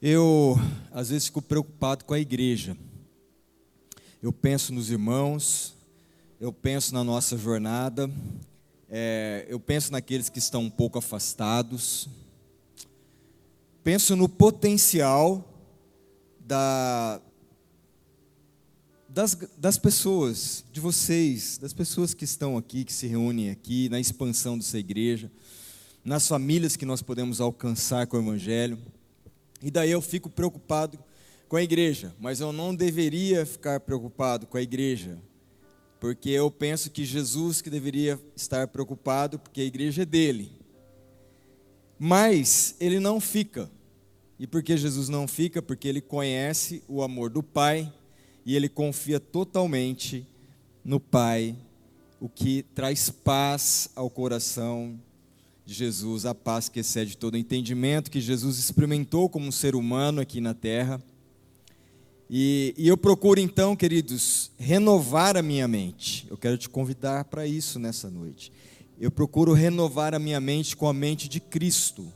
Eu, às vezes, fico preocupado com a igreja. Eu penso nos irmãos, eu penso na nossa jornada, é, eu penso naqueles que estão um pouco afastados, penso no potencial da, das, das pessoas, de vocês, das pessoas que estão aqui, que se reúnem aqui, na expansão dessa igreja, nas famílias que nós podemos alcançar com o Evangelho. E daí eu fico preocupado com a igreja, mas eu não deveria ficar preocupado com a igreja, porque eu penso que Jesus que deveria estar preocupado, porque a igreja é dele. Mas ele não fica. E por que Jesus não fica? Porque ele conhece o amor do Pai e ele confia totalmente no Pai, o que traz paz ao coração de Jesus, a paz que excede todo entendimento, que Jesus experimentou como um ser humano aqui na terra. E, e, eu procuro então, queridos, renovar a minha mente. Eu quero te convidar para isso nessa noite. Eu procuro renovar a minha mente com a mente de Cristo.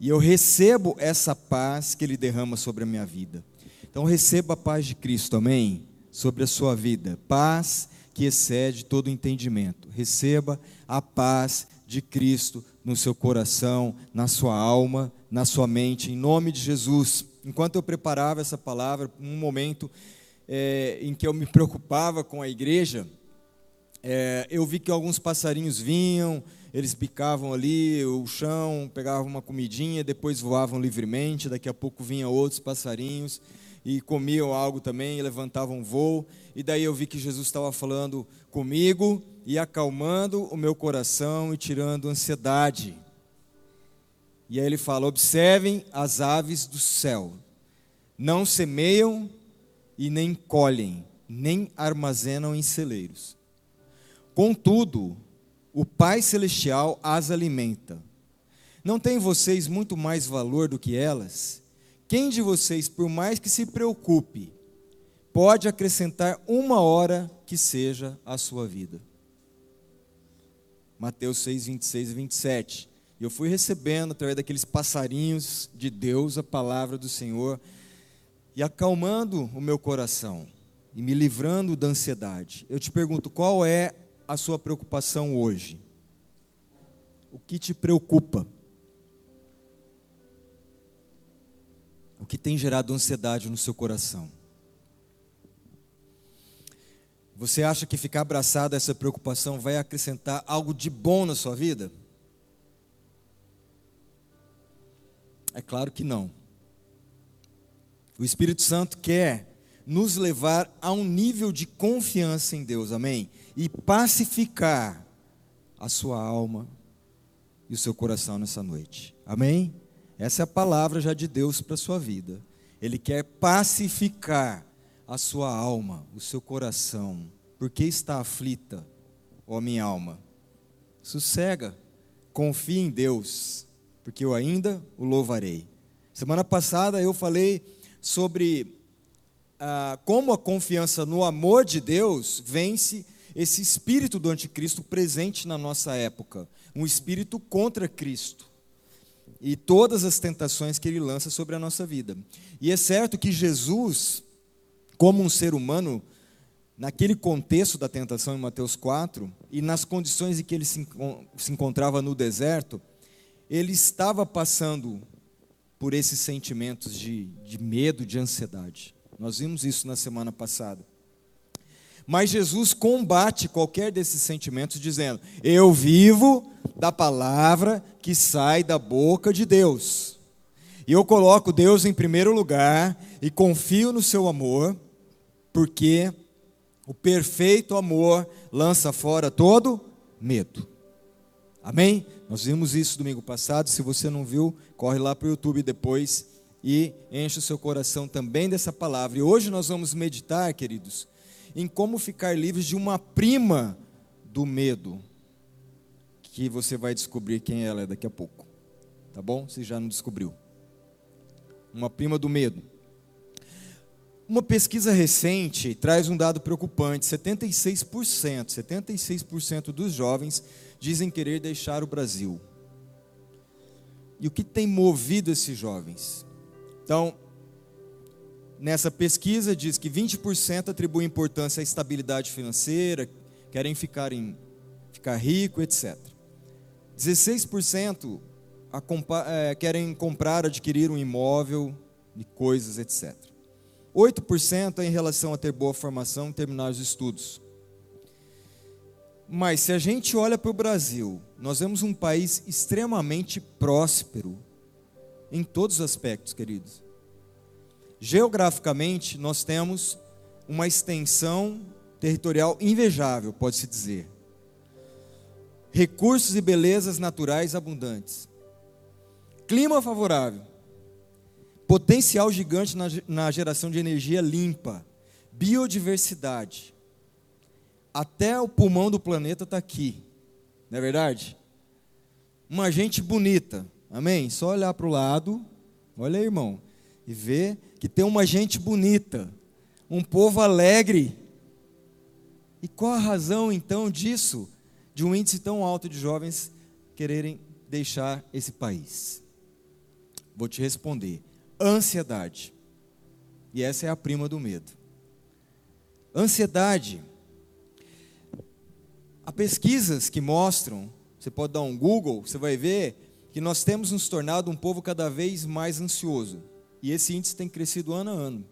E eu recebo essa paz que Ele derrama sobre a minha vida. Então receba a paz de Cristo, amém? Sobre a sua vida. Paz que excede todo entendimento. Receba a paz de Cristo no seu coração, na sua alma, na sua mente, em nome de Jesus. Enquanto eu preparava essa palavra, um momento é, em que eu me preocupava com a igreja, é, eu vi que alguns passarinhos vinham, eles picavam ali o chão, pegavam uma comidinha, depois voavam livremente, daqui a pouco vinham outros passarinhos e comiam algo também, levantavam voo. E daí eu vi que Jesus estava falando comigo e acalmando o meu coração e tirando ansiedade. E aí ele fala: observem as aves do céu, não semeiam e nem colhem, nem armazenam em celeiros. Contudo, o Pai Celestial as alimenta. Não tem vocês muito mais valor do que elas? Quem de vocês, por mais que se preocupe, pode acrescentar uma hora que seja a sua vida? Mateus 6, 26 e 27. E eu fui recebendo, através daqueles passarinhos de Deus, a palavra do Senhor, e acalmando o meu coração, e me livrando da ansiedade. Eu te pergunto, qual é a sua preocupação hoje? O que te preocupa? O que tem gerado ansiedade no seu coração? Você acha que ficar abraçado a essa preocupação vai acrescentar algo de bom na sua vida? É claro que não. O Espírito Santo quer nos levar a um nível de confiança em Deus, amém? E pacificar a sua alma e o seu coração nessa noite, amém? Essa é a palavra já de Deus para a sua vida. Ele quer pacificar a sua alma, o seu coração. Por que está aflita, ó minha alma? Sossega, confie em Deus, porque eu ainda o louvarei. Semana passada eu falei sobre ah, como a confiança no amor de Deus vence esse espírito do anticristo presente na nossa época, um espírito contra Cristo e todas as tentações que ele lança sobre a nossa vida. E é certo que Jesus, como um ser humano, naquele contexto da tentação em Mateus 4, e nas condições em que ele se, se encontrava no deserto, ele estava passando por esses sentimentos de, de medo, de ansiedade. Nós vimos isso na semana passada. Mas Jesus combate qualquer desses sentimentos dizendo: Eu vivo da palavra que sai da boca de Deus. E eu coloco Deus em primeiro lugar e confio no seu amor, porque o perfeito amor lança fora todo medo. Amém? Nós vimos isso domingo passado. Se você não viu, corre lá para o YouTube depois e enche o seu coração também dessa palavra. E hoje nós vamos meditar, queridos, em como ficar livres de uma prima do medo que você vai descobrir quem ela é daqui a pouco. Tá bom? Se já não descobriu. Uma prima do medo. Uma pesquisa recente traz um dado preocupante: 76%, 76% dos jovens dizem querer deixar o Brasil. E o que tem movido esses jovens? Então, nessa pesquisa diz que 20% atribui importância à estabilidade financeira, querem ficar, em, ficar rico, etc. 16% a compa é, querem comprar, adquirir um imóvel e coisas, etc. 8% é em relação a ter boa formação e terminar os estudos. Mas se a gente olha para o Brasil, nós vemos um país extremamente próspero em todos os aspectos, queridos. Geograficamente, nós temos uma extensão territorial invejável, pode-se dizer. Recursos e belezas naturais abundantes. Clima favorável. Potencial gigante na, na geração de energia limpa. Biodiversidade. Até o pulmão do planeta está aqui. Não é verdade? Uma gente bonita. Amém? Só olhar para o lado. Olha aí, irmão. E ver que tem uma gente bonita. Um povo alegre. E qual a razão então disso? De um índice tão alto de jovens quererem deixar esse país? Vou te responder ansiedade. E essa é a prima do medo. Ansiedade. Há pesquisas que mostram, você pode dar um Google, você vai ver que nós temos nos tornado um povo cada vez mais ansioso. E esse índice tem crescido ano a ano.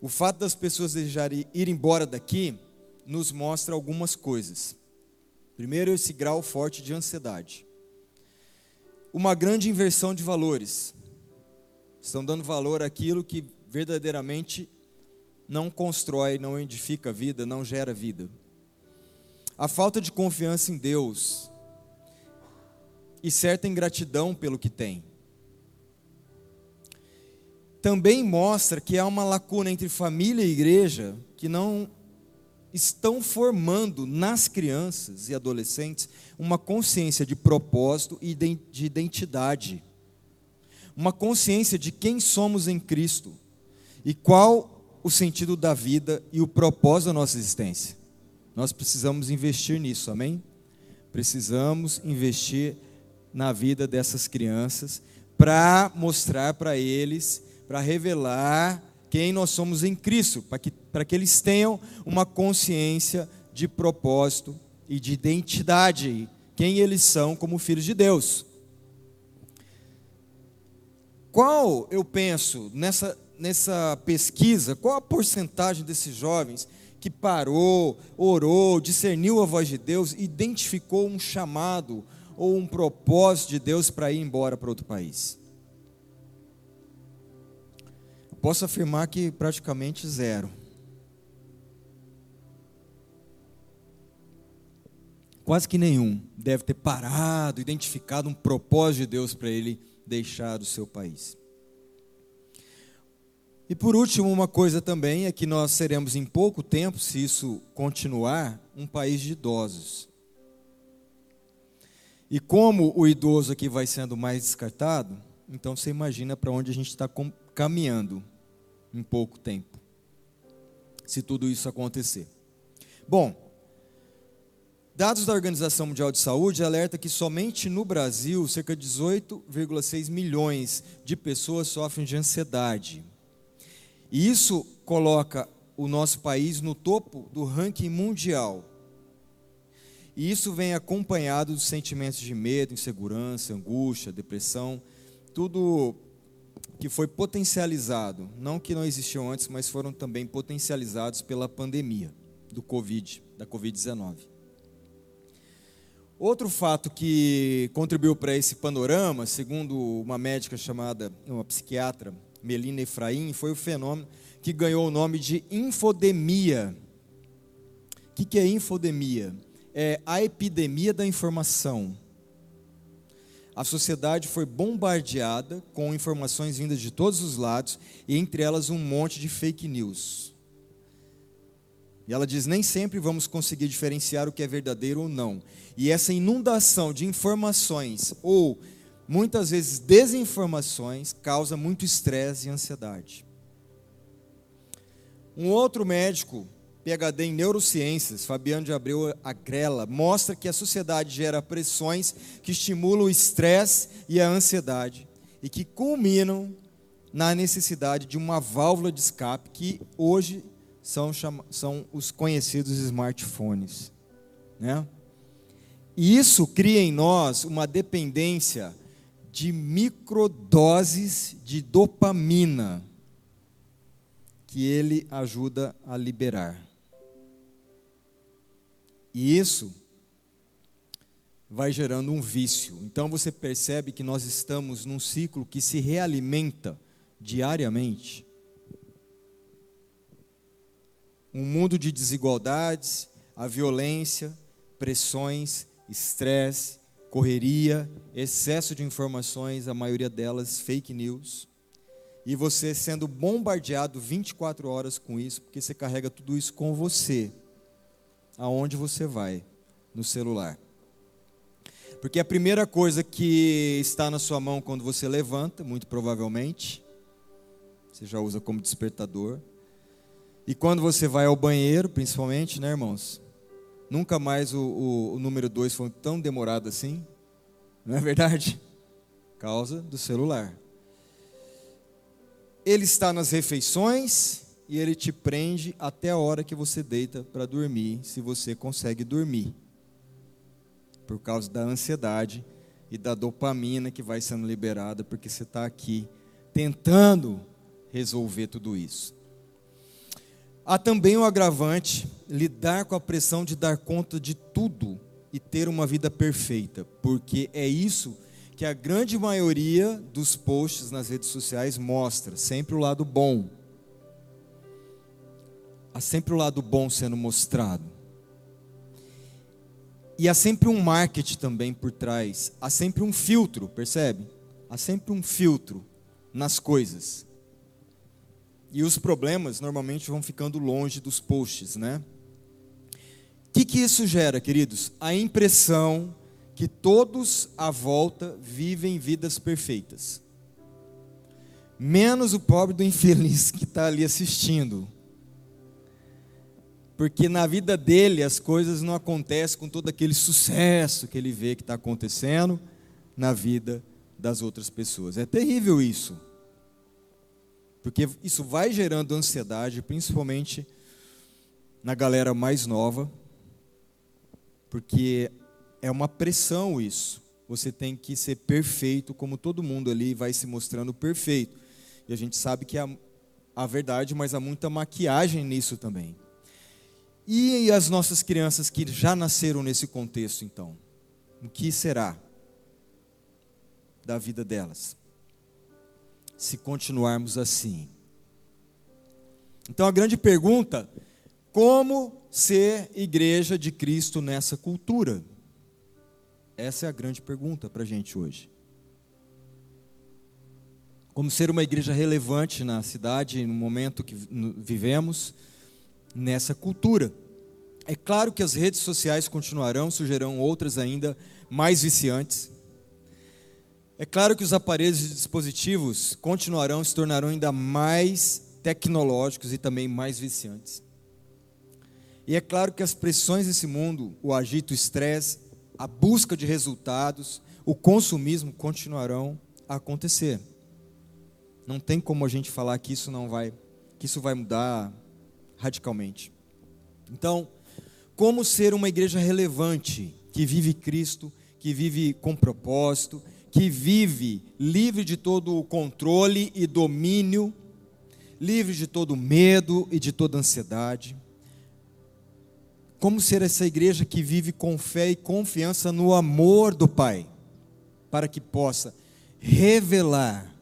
O fato das pessoas desejarem ir embora daqui nos mostra algumas coisas. Primeiro, esse grau forte de ansiedade. Uma grande inversão de valores estão dando valor àquilo que verdadeiramente não constrói, não edifica vida, não gera vida. A falta de confiança em Deus e certa ingratidão pelo que tem. Também mostra que há uma lacuna entre família e igreja que não estão formando nas crianças e adolescentes uma consciência de propósito e de identidade uma consciência de quem somos em Cristo e qual o sentido da vida e o propósito da nossa existência. Nós precisamos investir nisso, amém? Precisamos investir na vida dessas crianças para mostrar para eles, para revelar quem nós somos em Cristo, para que, para que eles tenham uma consciência de propósito e de identidade, quem eles são como filhos de Deus. Qual, eu penso, nessa, nessa pesquisa, qual a porcentagem desses jovens que parou, orou, discerniu a voz de Deus, identificou um chamado ou um propósito de Deus para ir embora para outro país? Posso afirmar que praticamente zero. Quase que nenhum deve ter parado, identificado um propósito de Deus para ele deixar o seu país. E por último, uma coisa também é que nós seremos em pouco tempo, se isso continuar, um país de idosos. E como o idoso aqui vai sendo mais descartado, então você imagina para onde a gente está caminhando em pouco tempo, se tudo isso acontecer. Bom, Dados da Organização Mundial de Saúde alerta que somente no Brasil cerca de 18,6 milhões de pessoas sofrem de ansiedade. E isso coloca o nosso país no topo do ranking mundial. E isso vem acompanhado dos sentimentos de medo, insegurança, angústia, depressão, tudo que foi potencializado, não que não existiam antes, mas foram também potencializados pela pandemia do Covid, da Covid-19. Outro fato que contribuiu para esse panorama, segundo uma médica chamada, uma psiquiatra, Melina Efraim, foi o fenômeno que ganhou o nome de infodemia. O que, que é infodemia? É a epidemia da informação. A sociedade foi bombardeada com informações vindas de todos os lados e entre elas um monte de fake news. E ela diz: nem sempre vamos conseguir diferenciar o que é verdadeiro ou não. E essa inundação de informações, ou muitas vezes desinformações, causa muito estresse e ansiedade. Um outro médico, PhD em neurociências, Fabiano de Abreu Agrela, mostra que a sociedade gera pressões que estimulam o estresse e a ansiedade e que culminam na necessidade de uma válvula de escape que hoje são, são os conhecidos smartphones. Né? E isso cria em nós uma dependência de microdoses de dopamina que ele ajuda a liberar. E isso vai gerando um vício. Então você percebe que nós estamos num ciclo que se realimenta diariamente. Um mundo de desigualdades, a violência, pressões, estresse, correria, excesso de informações, a maioria delas fake news. E você sendo bombardeado 24 horas com isso, porque você carrega tudo isso com você. Aonde você vai? No celular. Porque a primeira coisa que está na sua mão quando você levanta, muito provavelmente, você já usa como despertador, e quando você vai ao banheiro, principalmente, né, irmãos? Nunca mais o, o, o número 2 foi tão demorado assim. Não é verdade? Causa do celular. Ele está nas refeições e ele te prende até a hora que você deita para dormir, se você consegue dormir. Por causa da ansiedade e da dopamina que vai sendo liberada, porque você está aqui tentando resolver tudo isso. Há também o agravante lidar com a pressão de dar conta de tudo e ter uma vida perfeita, porque é isso que a grande maioria dos posts nas redes sociais mostra, sempre o lado bom. Há sempre o lado bom sendo mostrado. E há sempre um marketing também por trás, há sempre um filtro, percebe? Há sempre um filtro nas coisas. E os problemas normalmente vão ficando longe dos posts, né? O que, que isso gera, queridos? A impressão que todos à volta vivem vidas perfeitas. Menos o pobre do infeliz que está ali assistindo. Porque na vida dele as coisas não acontecem com todo aquele sucesso que ele vê que está acontecendo na vida das outras pessoas. É terrível isso. Porque isso vai gerando ansiedade, principalmente na galera mais nova, porque é uma pressão isso. Você tem que ser perfeito, como todo mundo ali vai se mostrando perfeito. E a gente sabe que é a, verdade, mas há muita maquiagem nisso também. E as nossas crianças que já nasceram nesse contexto, então? O que será da vida delas? se continuarmos assim. Então a grande pergunta: como ser igreja de Cristo nessa cultura? Essa é a grande pergunta para a gente hoje. Como ser uma igreja relevante na cidade, no momento que vivemos, nessa cultura. É claro que as redes sociais continuarão, surgirão outras ainda mais viciantes, é claro que os aparelhos e dispositivos continuarão se tornarão ainda mais tecnológicos e também mais viciantes. E é claro que as pressões desse mundo, o agito, o estresse, a busca de resultados, o consumismo continuarão a acontecer. Não tem como a gente falar que isso não vai, que isso vai mudar radicalmente. Então, como ser uma igreja relevante que vive Cristo, que vive com propósito, que vive livre de todo o controle e domínio, livre de todo medo e de toda ansiedade. Como ser essa igreja que vive com fé e confiança no amor do Pai, para que possa revelar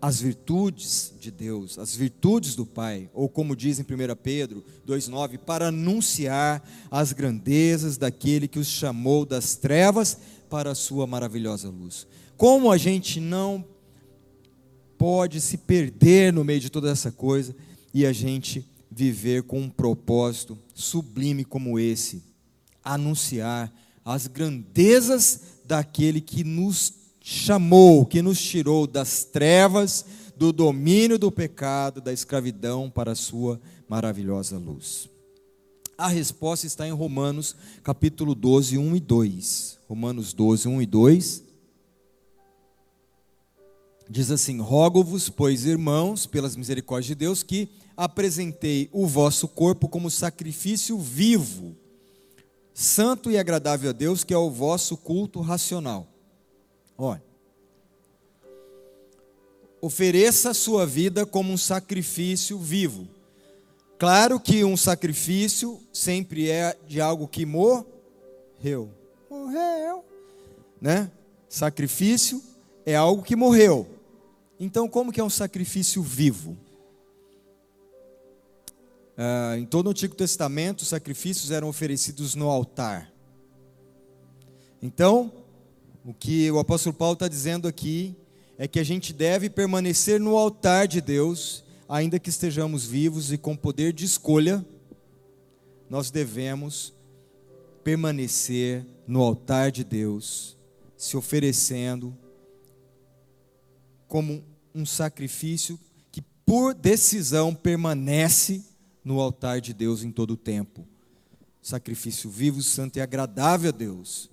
as virtudes de Deus, as virtudes do Pai, ou como diz em 1 Pedro 2,9, para anunciar as grandezas daquele que os chamou das trevas para a sua maravilhosa luz. Como a gente não pode se perder no meio de toda essa coisa e a gente viver com um propósito sublime como esse, anunciar as grandezas daquele que nos chamou, que nos tirou das trevas, do domínio do pecado, da escravidão para a sua maravilhosa luz. A resposta está em Romanos capítulo 12, 1 e 2. Romanos 12, 1 e 2. Diz assim: Rogo-vos, pois, irmãos, pelas misericórdias de Deus, que apresentei o vosso corpo como sacrifício vivo, santo e agradável a Deus, que é o vosso culto racional. Olha, ofereça a sua vida como um sacrifício vivo. Claro que um sacrifício sempre é de algo que morreu. Morreu. Né? Sacrifício é algo que morreu. Então, como que é um sacrifício vivo? Ah, em todo o Antigo Testamento, os sacrifícios eram oferecidos no altar. Então, o que o apóstolo Paulo está dizendo aqui é que a gente deve permanecer no altar de Deus, ainda que estejamos vivos e com poder de escolha, nós devemos permanecer no altar de Deus, se oferecendo como um sacrifício que, por decisão, permanece no altar de Deus em todo o tempo. Sacrifício vivo, santo e agradável a Deus,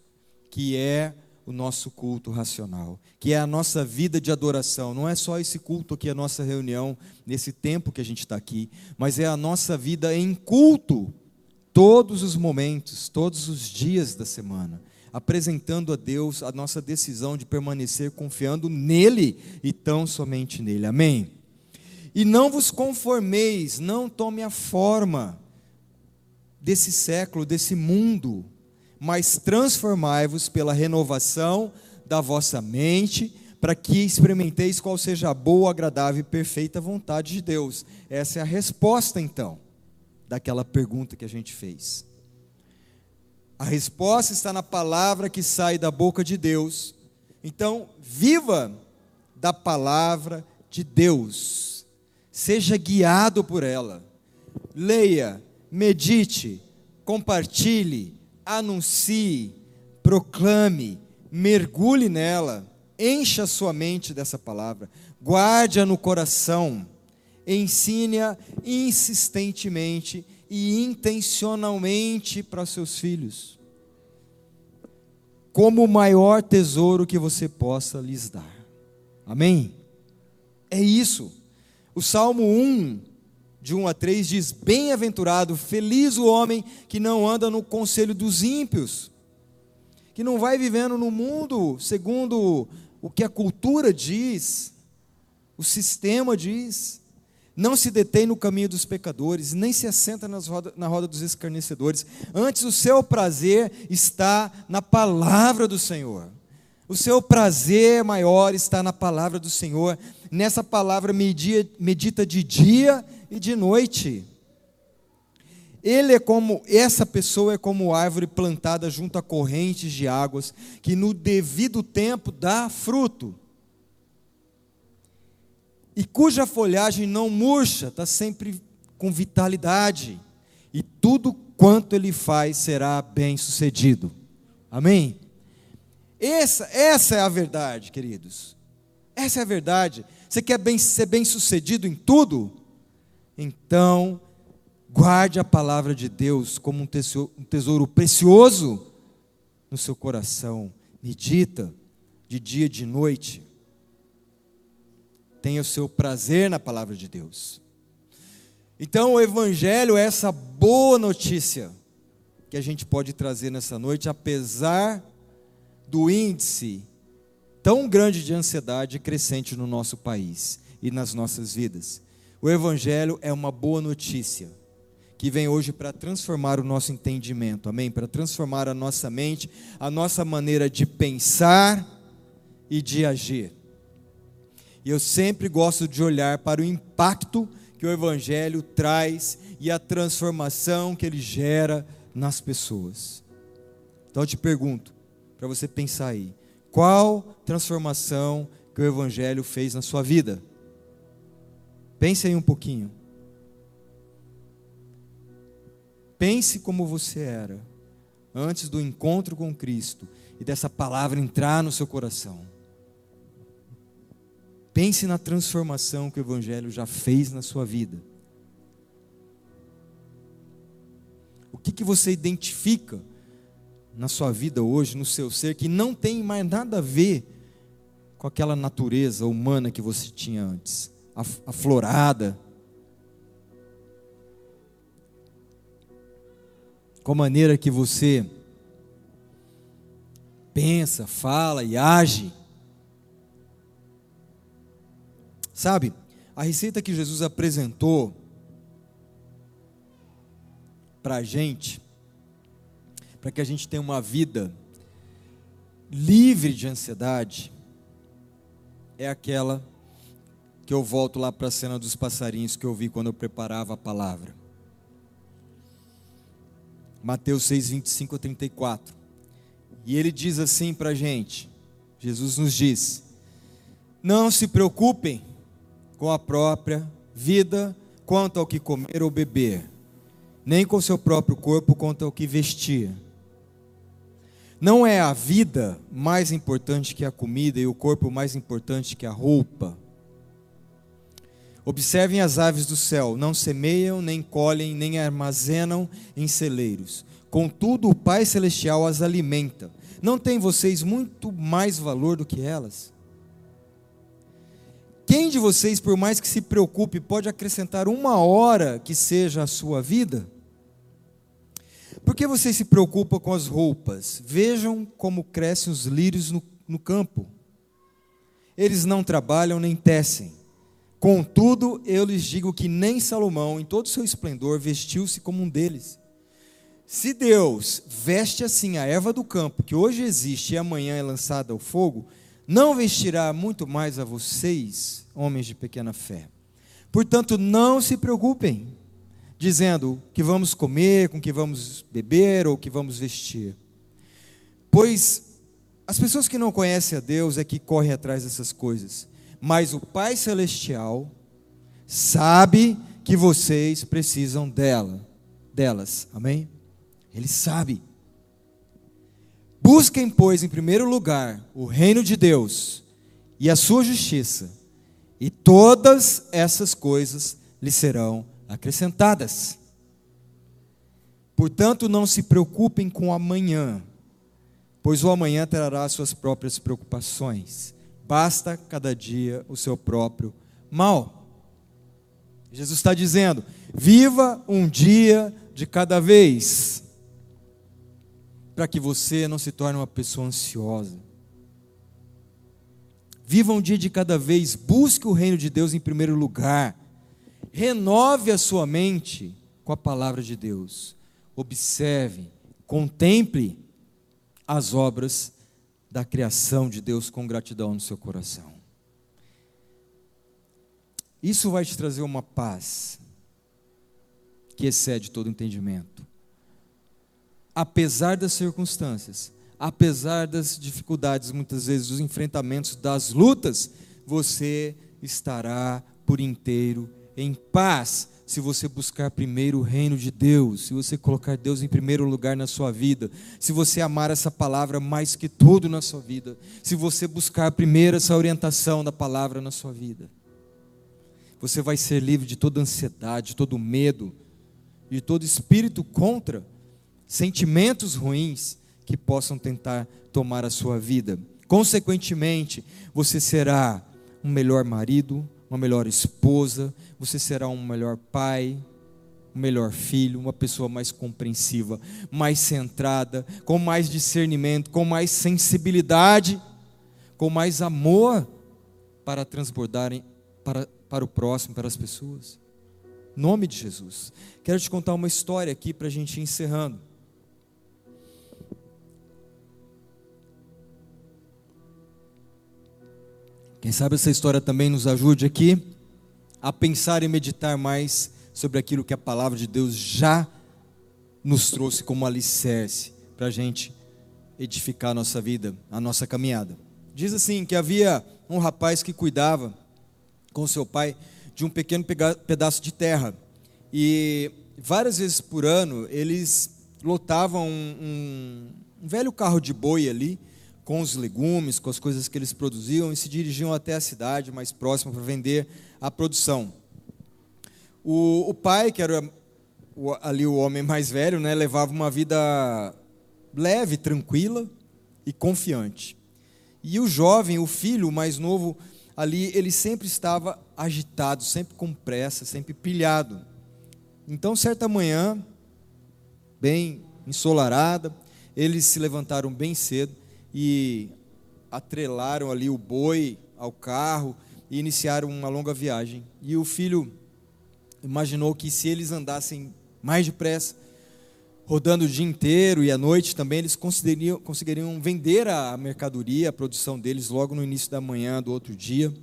que é o nosso culto racional, que é a nossa vida de adoração. Não é só esse culto aqui, a nossa reunião, nesse tempo que a gente está aqui, mas é a nossa vida em culto, todos os momentos, todos os dias da semana, apresentando a Deus a nossa decisão de permanecer confiando nele e tão somente nele. Amém? E não vos conformeis, não tome a forma desse século, desse mundo mas transformai-vos pela renovação da vossa mente, para que experimenteis qual seja a boa, agradável e perfeita vontade de Deus. Essa é a resposta, então, daquela pergunta que a gente fez. A resposta está na palavra que sai da boca de Deus. Então, viva da palavra de Deus, seja guiado por ela, leia, medite, compartilhe, anuncie, proclame, mergulhe nela, encha sua mente dessa palavra, guarde-a no coração, ensine-a insistentemente e intencionalmente para seus filhos, como o maior tesouro que você possa lhes dar. Amém? É isso. O Salmo 1 de 1 a 3 diz: Bem-aventurado, feliz o homem que não anda no conselho dos ímpios, que não vai vivendo no mundo segundo o que a cultura diz, o sistema diz, não se detém no caminho dos pecadores, nem se assenta roda, na roda dos escarnecedores, antes o seu prazer está na palavra do Senhor. O seu prazer maior está na palavra do Senhor. Nessa palavra medita de dia e de noite. Ele é como essa pessoa é como árvore plantada junto a correntes de águas, que no devido tempo dá fruto. E cuja folhagem não murcha, está sempre com vitalidade. E tudo quanto ele faz será bem sucedido. Amém? Essa, essa é a verdade, queridos. Essa é a verdade. Você quer bem, ser bem sucedido em tudo? Então, guarde a palavra de Deus como um tesouro, um tesouro precioso no seu coração. Medita de dia e de noite. Tenha o seu prazer na palavra de Deus. Então, o Evangelho é essa boa notícia que a gente pode trazer nessa noite, apesar do índice tão grande de ansiedade crescente no nosso país e nas nossas vidas. O Evangelho é uma boa notícia que vem hoje para transformar o nosso entendimento, amém? Para transformar a nossa mente, a nossa maneira de pensar e de agir. E eu sempre gosto de olhar para o impacto que o Evangelho traz e a transformação que ele gera nas pessoas. Então eu te pergunto, para você pensar aí, qual transformação que o Evangelho fez na sua vida? Pense aí um pouquinho. Pense como você era antes do encontro com Cristo e dessa palavra entrar no seu coração. Pense na transformação que o Evangelho já fez na sua vida. O que, que você identifica na sua vida hoje, no seu ser, que não tem mais nada a ver com aquela natureza humana que você tinha antes, aflorada, com a maneira que você pensa, fala e age. Sabe, a receita que Jesus apresentou para a gente, para que a gente tenha uma vida livre de ansiedade, é aquela que eu volto lá para a cena dos passarinhos que eu vi quando eu preparava a palavra. Mateus 6, 25 a 34. E ele diz assim para a gente: Jesus nos diz, não se preocupem com a própria vida quanto ao que comer ou beber, nem com seu próprio corpo quanto ao que vestir. Não é a vida mais importante que a comida e o corpo mais importante que a roupa. Observem as aves do céu, não semeiam, nem colhem, nem armazenam em celeiros. Contudo, o Pai Celestial as alimenta. Não tem vocês muito mais valor do que elas? Quem de vocês, por mais que se preocupe, pode acrescentar uma hora que seja a sua vida? Por que vocês se preocupam com as roupas? Vejam como crescem os lírios no, no campo. Eles não trabalham nem tecem. Contudo, eu lhes digo que nem Salomão, em todo o seu esplendor, vestiu-se como um deles. Se Deus veste assim a erva do campo, que hoje existe e amanhã é lançada ao fogo, não vestirá muito mais a vocês, homens de pequena fé. Portanto, não se preocupem, dizendo que vamos comer, com que vamos beber ou que vamos vestir. Pois as pessoas que não conhecem a Deus é que correm atrás dessas coisas mas o Pai Celestial sabe que vocês precisam dela, delas. Amém? Ele sabe. Busquem, pois, em primeiro lugar o reino de Deus e a sua justiça, e todas essas coisas lhe serão acrescentadas. Portanto, não se preocupem com amanhã, pois o amanhã trará suas próprias preocupações basta cada dia o seu próprio mal. Jesus está dizendo: viva um dia de cada vez, para que você não se torne uma pessoa ansiosa. Viva um dia de cada vez, busque o reino de Deus em primeiro lugar, renove a sua mente com a palavra de Deus, observe, contemple as obras da criação de Deus com gratidão no seu coração. Isso vai te trazer uma paz que excede todo entendimento. Apesar das circunstâncias, apesar das dificuldades, muitas vezes dos enfrentamentos, das lutas, você estará por inteiro em paz, se você buscar primeiro o reino de Deus, se você colocar Deus em primeiro lugar na sua vida, se você amar essa palavra mais que tudo na sua vida, se você buscar primeiro essa orientação da palavra na sua vida, você vai ser livre de toda ansiedade, de todo medo, de todo espírito contra sentimentos ruins que possam tentar tomar a sua vida. Consequentemente, você será um melhor marido, uma melhor esposa, você será um melhor pai, um melhor filho, uma pessoa mais compreensiva, mais centrada, com mais discernimento, com mais sensibilidade, com mais amor para transbordarem para, para o próximo, para as pessoas. Nome de Jesus. Quero te contar uma história aqui para a gente ir encerrando. Quem sabe essa história também nos ajude aqui a pensar e meditar mais sobre aquilo que a palavra de Deus já nos trouxe como alicerce para a gente edificar a nossa vida, a nossa caminhada. Diz assim: que havia um rapaz que cuidava com seu pai de um pequeno pedaço de terra e várias vezes por ano eles lotavam um, um, um velho carro de boi ali com os legumes, com as coisas que eles produziam e se dirigiam até a cidade mais próxima para vender a produção. O, o pai, que era o, ali o homem mais velho, né, levava uma vida leve, tranquila e confiante. E o jovem, o filho mais novo, ali, ele sempre estava agitado, sempre com pressa, sempre pilhado. Então, certa manhã, bem ensolarada, eles se levantaram bem cedo e atrelaram ali o boi ao carro e iniciaram uma longa viagem. E o filho imaginou que se eles andassem mais depressa, rodando o dia inteiro e à noite também, eles conseguiriam, conseguiriam vender a mercadoria, a produção deles, logo no início da manhã do outro dia.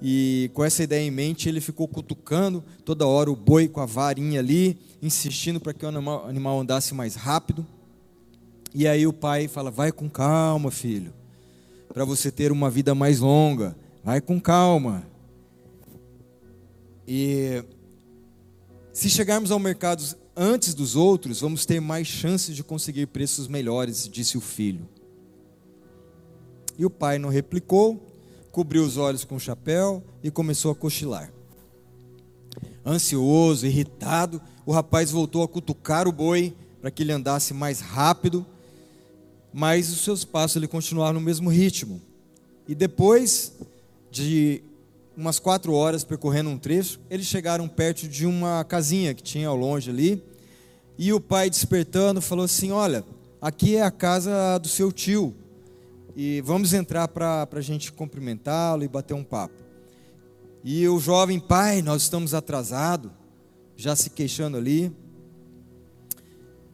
E com essa ideia em mente, ele ficou cutucando toda hora o boi com a varinha ali, insistindo para que o animal, animal andasse mais rápido. E aí o pai fala: Vai com calma, filho, para você ter uma vida mais longa. Vai com calma. E se chegarmos ao mercado antes dos outros, vamos ter mais chances de conseguir preços melhores, disse o filho. E o pai não replicou, cobriu os olhos com o chapéu e começou a cochilar. Ansioso, irritado, o rapaz voltou a cutucar o boi para que ele andasse mais rápido, mas os seus passos ele continuava no mesmo ritmo. E depois de umas quatro horas percorrendo um trecho, eles chegaram perto de uma casinha que tinha ao longe ali, e o pai, despertando, falou assim: Olha, aqui é a casa do seu tio. E vamos entrar para a gente cumprimentá-lo e bater um papo. E o jovem pai, nós estamos atrasados, já se queixando ali.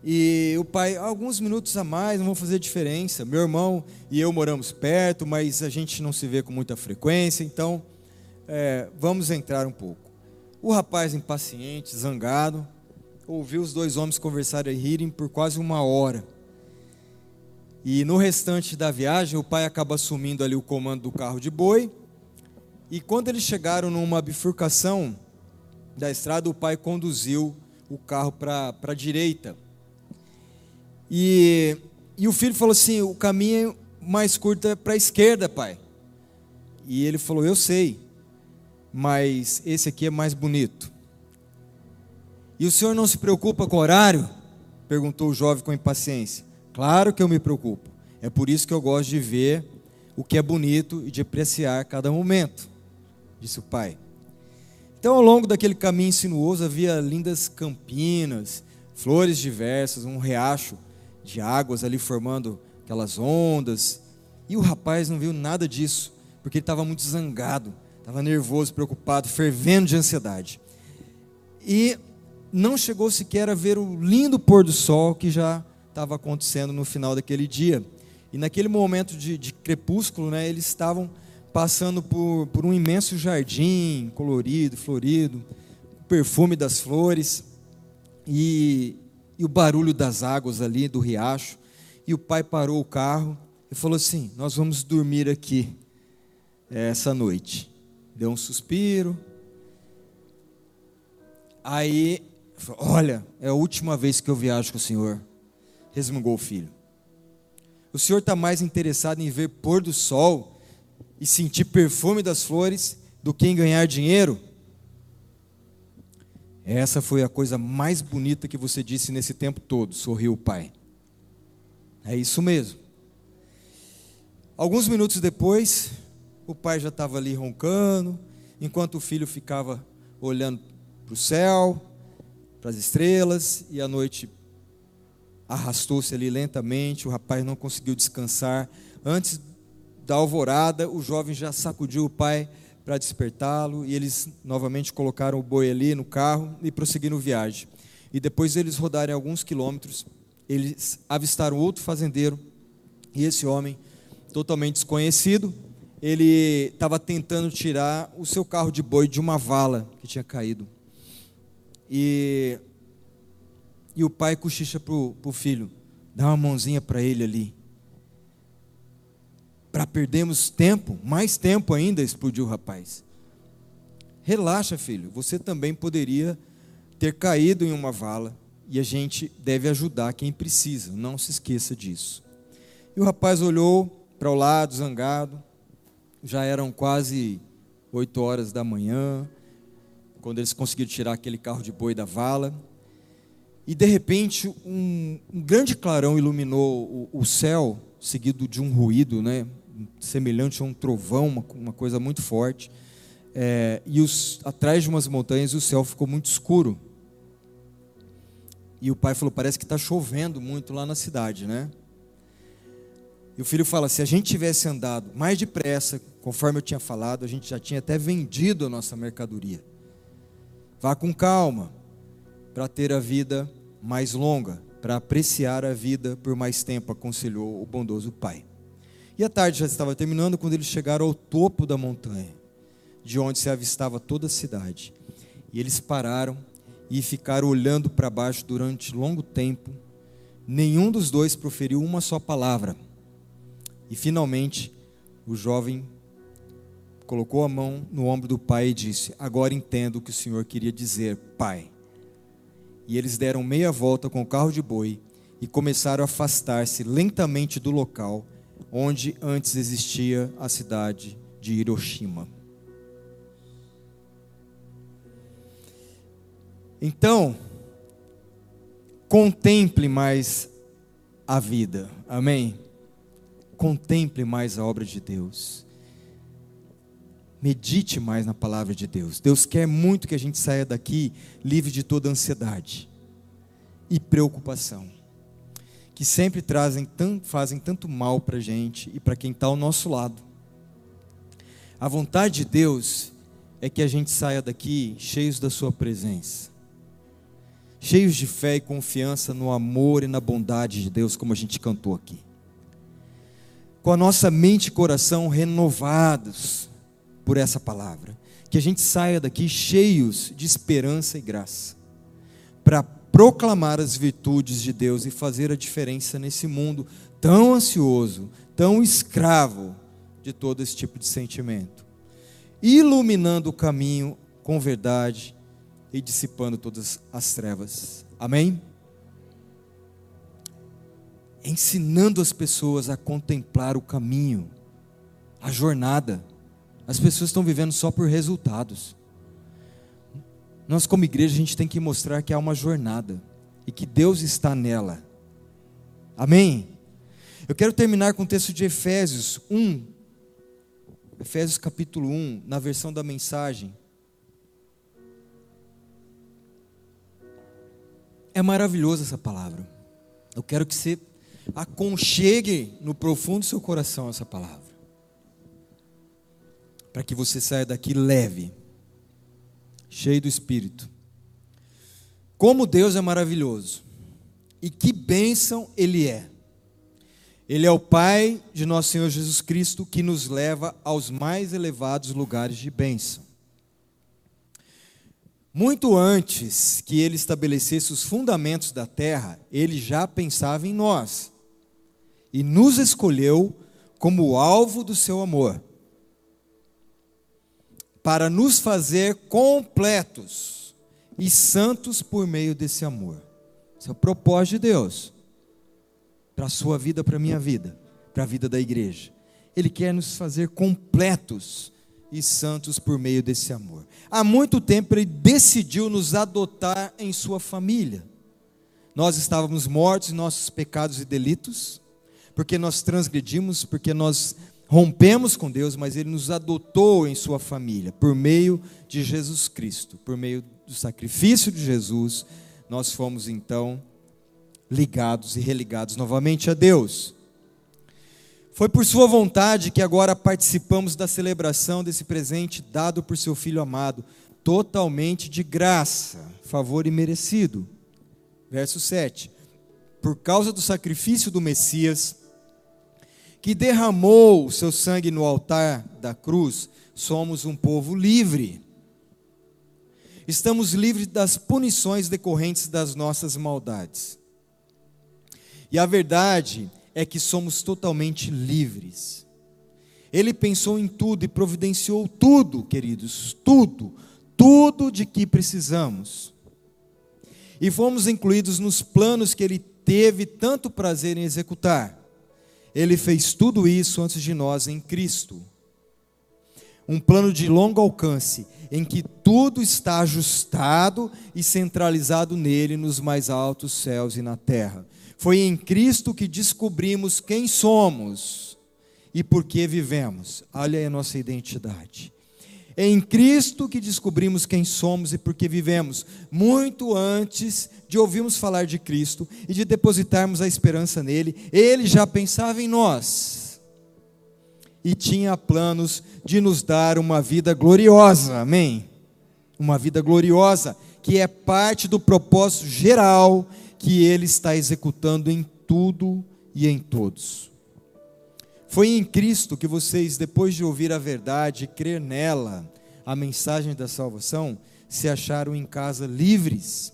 E o pai, alguns minutos a mais, não vão fazer diferença. Meu irmão e eu moramos perto, mas a gente não se vê com muita frequência, então é, vamos entrar um pouco. O rapaz impaciente, zangado, ouviu os dois homens conversarem e rirem por quase uma hora. E no restante da viagem, o pai acaba assumindo ali o comando do carro de boi. E quando eles chegaram numa bifurcação da estrada, o pai conduziu o carro para a direita. E, e o filho falou assim: o caminho mais curto é para a esquerda, pai. E ele falou: eu sei, mas esse aqui é mais bonito. E o senhor não se preocupa com o horário? perguntou o jovem com impaciência. Claro que eu me preocupo. É por isso que eu gosto de ver o que é bonito e de apreciar cada momento, disse o pai. Então, ao longo daquele caminho sinuoso, havia lindas campinas, flores diversas, um riacho de águas ali formando aquelas ondas. E o rapaz não viu nada disso, porque ele estava muito zangado, estava nervoso, preocupado, fervendo de ansiedade. E não chegou sequer a ver o lindo pôr do sol que já estava acontecendo no final daquele dia. E naquele momento de, de crepúsculo, né, eles estavam passando por, por um imenso jardim colorido, florido, perfume das flores e, e o barulho das águas ali do riacho. E o pai parou o carro e falou assim: Nós vamos dormir aqui essa noite. Deu um suspiro. Aí Olha, é a última vez que eu viajo com o senhor. Resmungou o filho. O senhor está mais interessado em ver pôr do sol e sentir perfume das flores do que em ganhar dinheiro? Essa foi a coisa mais bonita que você disse nesse tempo todo, sorriu o pai. É isso mesmo. Alguns minutos depois, o pai já estava ali roncando, enquanto o filho ficava olhando para o céu, para as estrelas e a noite arrastou-se ali lentamente, o rapaz não conseguiu descansar. Antes da alvorada, o jovem já sacudiu o pai para despertá-lo e eles novamente colocaram o boi ali no carro e prosseguiram viagem. E depois eles rodarem alguns quilômetros, eles avistaram outro fazendeiro e esse homem, totalmente desconhecido, ele estava tentando tirar o seu carro de boi de uma vala que tinha caído. E, e o pai cochicha para o filho: dá uma mãozinha para ele ali. Para perdermos tempo, mais tempo ainda, explodiu o rapaz. Relaxa, filho, você também poderia ter caído em uma vala e a gente deve ajudar quem precisa, não se esqueça disso. E o rapaz olhou para o lado, zangado, já eram quase oito horas da manhã, quando eles conseguiram tirar aquele carro de boi da vala. E de repente, um, um grande clarão iluminou o, o, céu, seguido de um ruído, né, semelhante a um trovão, uma, uma coisa muito forte. É, e os, atrás de umas montanhas o céu ficou muito escuro. E o pai falou: parece que está chovendo muito lá na cidade, né? E o filho fala: se a gente tivesse andado mais depressa, conforme eu tinha falado, a gente já tinha até vendido a nossa mercadoria. Vá com calma, para ter a vida mais longa, para apreciar a vida por mais tempo, aconselhou o bondoso pai. E a tarde já estava terminando quando eles chegaram ao topo da montanha, de onde se avistava toda a cidade. E eles pararam e ficaram olhando para baixo durante longo tempo. Nenhum dos dois proferiu uma só palavra. E finalmente, o jovem colocou a mão no ombro do pai e disse: Agora entendo o que o senhor queria dizer, pai. E eles deram meia volta com o carro de boi e começaram a afastar-se lentamente do local onde antes existia a cidade de Hiroshima. Então, contemple mais a vida, amém? Contemple mais a obra de Deus. Medite mais na palavra de Deus. Deus quer muito que a gente saia daqui livre de toda ansiedade e preocupação, que sempre trazem, fazem tanto mal para a gente e para quem está ao nosso lado. A vontade de Deus é que a gente saia daqui cheios da Sua presença cheios de fé e confiança no amor e na bondade de Deus, como a gente cantou aqui. Com a nossa mente e coração renovados por essa palavra, que a gente saia daqui cheios de esperança e graça, para proclamar as virtudes de Deus e fazer a diferença nesse mundo tão ansioso, tão escravo de todo esse tipo de sentimento, iluminando o caminho com verdade e dissipando todas as trevas. Amém? Ensinando as pessoas a contemplar o caminho, a jornada. As pessoas estão vivendo só por resultados. Nós, como igreja, a gente tem que mostrar que há uma jornada e que Deus está nela. Amém? Eu quero terminar com o texto de Efésios 1, Efésios capítulo 1, na versão da mensagem. É maravilhosa essa palavra. Eu quero que você aconchegue no profundo do seu coração essa palavra. Para que você saia daqui leve, cheio do Espírito. Como Deus é maravilhoso. E que bênção Ele é. Ele é o Pai de nosso Senhor Jesus Cristo que nos leva aos mais elevados lugares de bênção. Muito antes que ele estabelecesse os fundamentos da terra, ele já pensava em nós e nos escolheu como alvo do seu amor, para nos fazer completos e santos por meio desse amor. Esse é o propósito de Deus para a sua vida, para a minha vida, para a vida da igreja. Ele quer nos fazer completos e santos por meio desse amor. Há muito tempo ele decidiu nos adotar em sua família. Nós estávamos mortos em nossos pecados e delitos, porque nós transgredimos, porque nós rompemos com Deus, mas ele nos adotou em sua família por meio de Jesus Cristo, por meio do sacrifício de Jesus, nós fomos então ligados e religados novamente a Deus. Foi por Sua vontade que agora participamos da celebração desse presente dado por Seu Filho amado, totalmente de graça, favor e merecido. Verso 7. Por causa do sacrifício do Messias, que derramou o seu sangue no altar da cruz, somos um povo livre. Estamos livres das punições decorrentes das nossas maldades. E a verdade é que somos totalmente livres. Ele pensou em tudo e providenciou tudo, queridos, tudo, tudo de que precisamos. E fomos incluídos nos planos que ele teve tanto prazer em executar. Ele fez tudo isso antes de nós em Cristo. Um plano de longo alcance, em que tudo está ajustado e centralizado nele nos mais altos céus e na terra. Foi em Cristo que descobrimos quem somos e por que vivemos. Olha aí a nossa identidade. É em Cristo que descobrimos quem somos e por que vivemos, muito antes de ouvirmos falar de Cristo e de depositarmos a esperança nele, ele já pensava em nós e tinha planos de nos dar uma vida gloriosa, amém? Uma vida gloriosa, que é parte do propósito geral que ele está executando em tudo e em todos. Foi em Cristo que vocês, depois de ouvir a verdade e crer nela, a mensagem da salvação, se acharam em casa livres,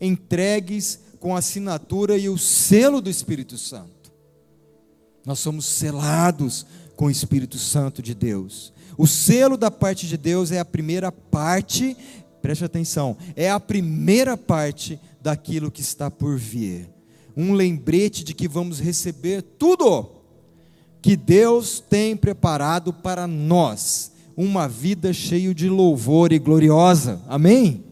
entregues com a assinatura e o selo do Espírito Santo. Nós somos selados com o Espírito Santo de Deus. O selo da parte de Deus é a primeira parte, preste atenção, é a primeira parte daquilo que está por vir. Um lembrete de que vamos receber tudo que Deus tem preparado para nós, uma vida cheia de louvor e gloriosa. Amém?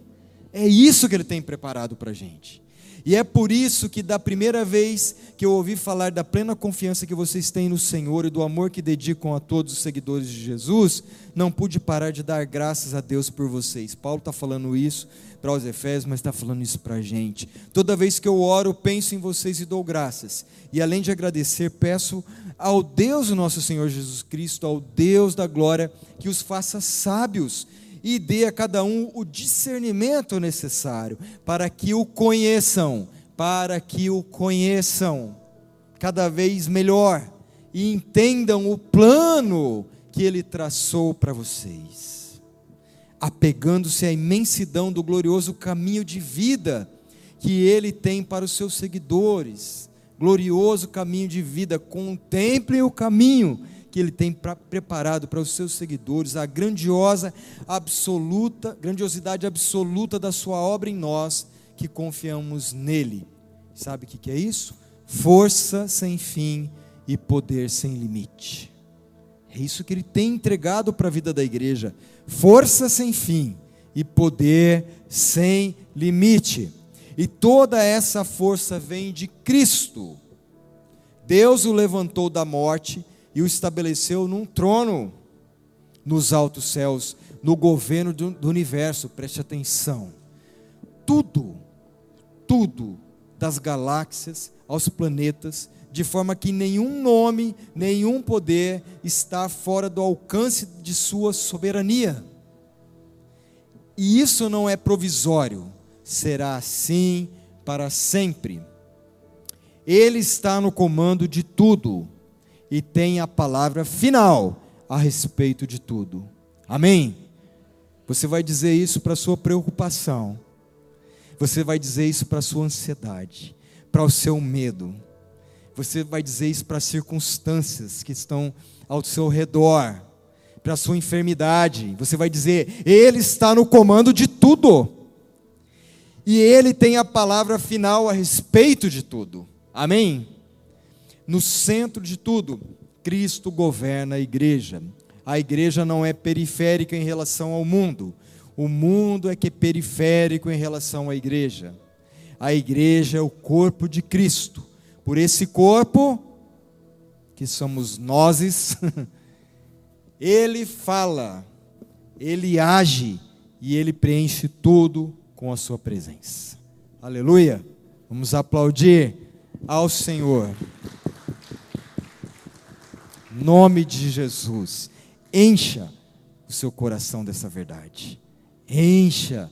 É isso que Ele tem preparado para a gente. E é por isso que, da primeira vez que eu ouvi falar da plena confiança que vocês têm no Senhor e do amor que dedicam a todos os seguidores de Jesus, não pude parar de dar graças a Deus por vocês. Paulo está falando isso para os Efésios, mas está falando isso para a gente. Toda vez que eu oro, penso em vocês e dou graças. E além de agradecer, peço ao Deus, nosso Senhor Jesus Cristo, ao Deus da glória, que os faça sábios e dê a cada um o discernimento necessário para que o conheçam, para que o conheçam cada vez melhor e entendam o plano que ele traçou para vocês, apegando-se à imensidão do glorioso caminho de vida que ele tem para os seus seguidores glorioso caminho de vida, contemplem o caminho que ele tem pra, preparado para os seus seguidores, a grandiosa, absoluta, grandiosidade absoluta da sua obra em nós, que confiamos nele. Sabe o que, que é isso? Força sem fim e poder sem limite. É isso que ele tem entregado para a vida da igreja: força sem fim e poder sem limite. E toda essa força vem de Cristo. Deus o levantou da morte e o estabeleceu num trono nos altos céus, no governo do, universo. Preste atenção. Tudo, tudo, das galáxias aos planetas, de forma que nenhum nome, nenhum poder está fora do alcance de sua soberania. E isso não é provisório será assim para sempre. Ele está no comando de tudo e tem a palavra final a respeito de tudo. Amém? Você vai dizer isso para sua preocupação, você vai dizer isso para sua ansiedade, para o seu medo, você vai dizer isso para as circunstâncias que estão ao seu redor, para a sua enfermidade, você vai dizer: Ele está no comando de tudo e Ele tem a palavra final a respeito de tudo. Amém? No centro de tudo, Cristo governa a igreja. A igreja não é periférica em relação ao mundo. O mundo é que é periférico em relação à igreja. A igreja é o corpo de Cristo. Por esse corpo, que somos nós, ele fala, ele age e ele preenche tudo com a sua presença. Aleluia. Vamos aplaudir ao Senhor. Nome de Jesus. Encha o seu coração dessa verdade. Encha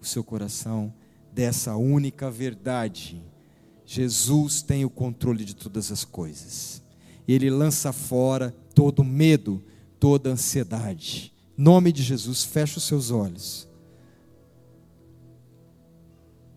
o seu coração dessa única verdade. Jesus tem o controle de todas as coisas. Ele lança fora todo medo, toda ansiedade. Nome de Jesus, fecha os seus olhos.